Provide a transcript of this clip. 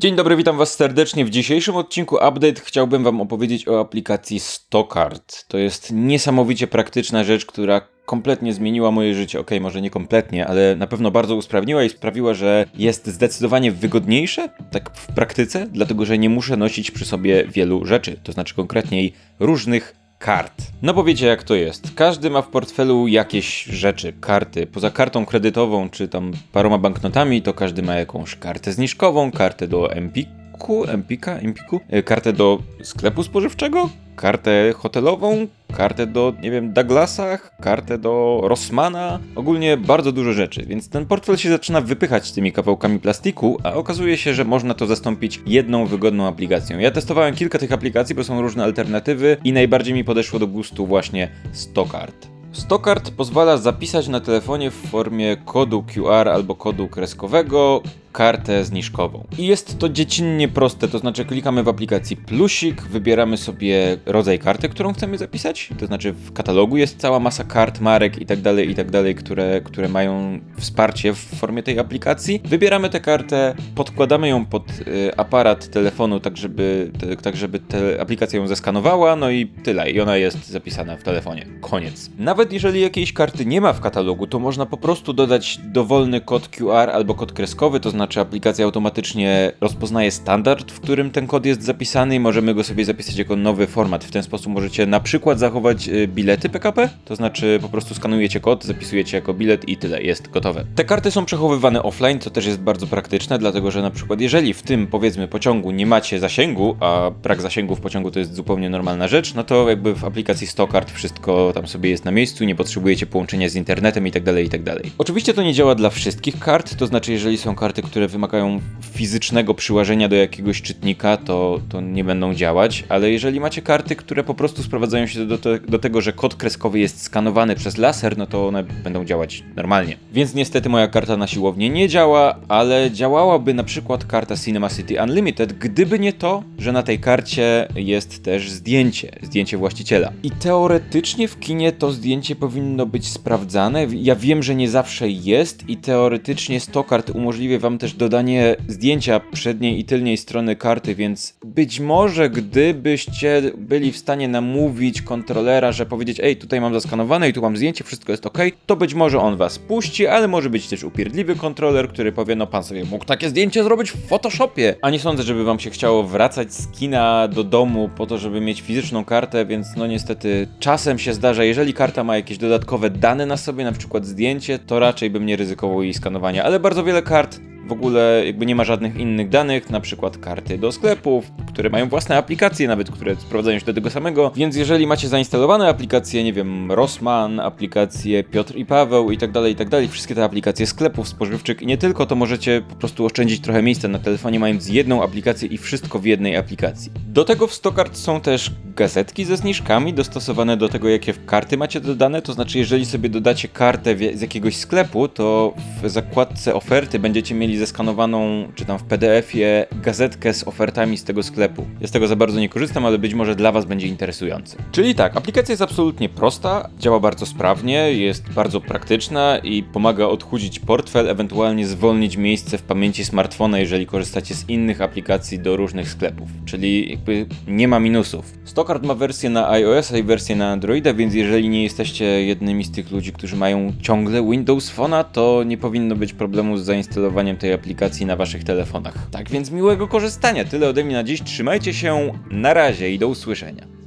Dzień dobry, witam was serdecznie. W dzisiejszym odcinku Update chciałbym wam opowiedzieć o aplikacji Stockart. To jest niesamowicie praktyczna rzecz, która kompletnie zmieniła moje życie. Okej, może nie kompletnie, ale na pewno bardzo usprawniła i sprawiła, że jest zdecydowanie wygodniejsze, tak w praktyce, dlatego że nie muszę nosić przy sobie wielu rzeczy, to znaczy konkretniej różnych kart. No bo wiecie jak to jest. Każdy ma w portfelu jakieś rzeczy, karty. Poza kartą kredytową czy tam paroma banknotami, to każdy ma jakąś kartę zniżkową, kartę do Empiku, Empika, Empiku, e, kartę do sklepu spożywczego, kartę hotelową, kartę do, nie wiem, Douglasach, kartę do Rossmana, ogólnie bardzo dużo rzeczy, więc ten portfel się zaczyna wypychać tymi kawałkami plastiku, a okazuje się, że można to zastąpić jedną wygodną aplikacją. Ja testowałem kilka tych aplikacji, bo są różne alternatywy i najbardziej mi podeszło do gustu właśnie Stockart. Stockart pozwala zapisać na telefonie w formie kodu QR albo kodu kreskowego kartę zniżkową. I jest to dziecinnie proste, to znaczy klikamy w aplikacji plusik, wybieramy sobie rodzaj karty, którą chcemy zapisać, to znaczy w katalogu jest cała masa kart, marek i tak dalej, i tak które, które mają wsparcie w formie tej aplikacji. Wybieramy tę kartę, podkładamy ją pod y, aparat telefonu, tak żeby, te, tak żeby te, aplikacja ją zeskanowała, no i tyle, i ona jest zapisana w telefonie. Koniec. Nawet jeżeli jakiejś karty nie ma w katalogu, to można po prostu dodać dowolny kod QR albo kod kreskowy, to znaczy znaczy aplikacja automatycznie rozpoznaje standard, w którym ten kod jest zapisany i możemy go sobie zapisać jako nowy format. W ten sposób możecie na przykład zachować y, bilety PKP, to znaczy po prostu skanujecie kod, zapisujecie jako bilet i tyle, jest gotowe. Te karty są przechowywane offline, co też jest bardzo praktyczne, dlatego że na przykład jeżeli w tym powiedzmy pociągu nie macie zasięgu, a brak zasięgu w pociągu to jest zupełnie normalna rzecz, no to jakby w aplikacji Stockart wszystko tam sobie jest na miejscu, nie potrzebujecie połączenia z internetem i tak dalej, i tak. Oczywiście to nie działa dla wszystkich kart, to znaczy jeżeli są karty, które wymagają fizycznego przyłożenia do jakiegoś czytnika, to, to nie będą działać, ale jeżeli macie karty, które po prostu sprowadzają się do, te, do tego, że kod kreskowy jest skanowany przez laser, no to one będą działać normalnie. Więc niestety moja karta na siłownię nie działa, ale działałaby na przykład karta Cinema City Unlimited, gdyby nie to, że na tej karcie jest też zdjęcie, zdjęcie właściciela. I teoretycznie w kinie to zdjęcie powinno być sprawdzane. Ja wiem, że nie zawsze jest i teoretycznie 100 kart umożliwia wam też dodanie zdjęcia przedniej i tylnej strony karty, więc być może gdybyście byli w stanie namówić kontrolera, że powiedzieć, ej, tutaj mam zaskanowane i tu mam zdjęcie, wszystko jest ok, to być może on was puści, ale może być też upierdliwy kontroler, który powie, no pan sobie mógł takie zdjęcie zrobić w Photoshopie. A nie sądzę, żeby wam się chciało wracać z kina do domu po to, żeby mieć fizyczną kartę, więc no niestety czasem się zdarza, jeżeli karta ma jakieś dodatkowe dane na sobie, na przykład zdjęcie, to raczej bym nie ryzykował jej skanowania, ale bardzo wiele kart w ogóle jakby nie ma żadnych innych danych, na przykład karty do sklepów, które mają własne aplikacje nawet, które sprowadzają się do tego samego, więc jeżeli macie zainstalowane aplikacje, nie wiem, Rossmann, aplikacje Piotr i Paweł i tak dalej, i tak dalej, wszystkie te aplikacje sklepów spożywczych i nie tylko, to możecie po prostu oszczędzić trochę miejsca na telefonie, mając jedną aplikację i wszystko w jednej aplikacji. Do tego w Stockart są też gazetki ze zniżkami dostosowane do tego, jakie karty macie dodane, to znaczy jeżeli sobie dodacie kartę z jakiegoś sklepu, to w zakładce oferty będziecie mieli zeskanowaną, czy tam w PDF-ie, gazetkę z ofertami z tego sklepu. Ja z tego za bardzo nie korzystam, ale być może dla Was będzie interesujące. Czyli tak, aplikacja jest absolutnie prosta, działa bardzo sprawnie, jest bardzo praktyczna i pomaga odchudzić portfel, ewentualnie zwolnić miejsce w pamięci smartfona, jeżeli korzystacie z innych aplikacji do różnych sklepów. Czyli jakby nie ma minusów. Stockard ma wersję na iOS i wersję na Androida, więc jeżeli nie jesteście jednymi z tych ludzi, którzy mają ciągle Windows Phone'a, to nie powinno być problemu z zainstalowaniem tej aplikacji na waszych telefonach. Tak więc miłego korzystania. Tyle ode mnie na dziś. Trzymajcie się. Na razie i do usłyszenia.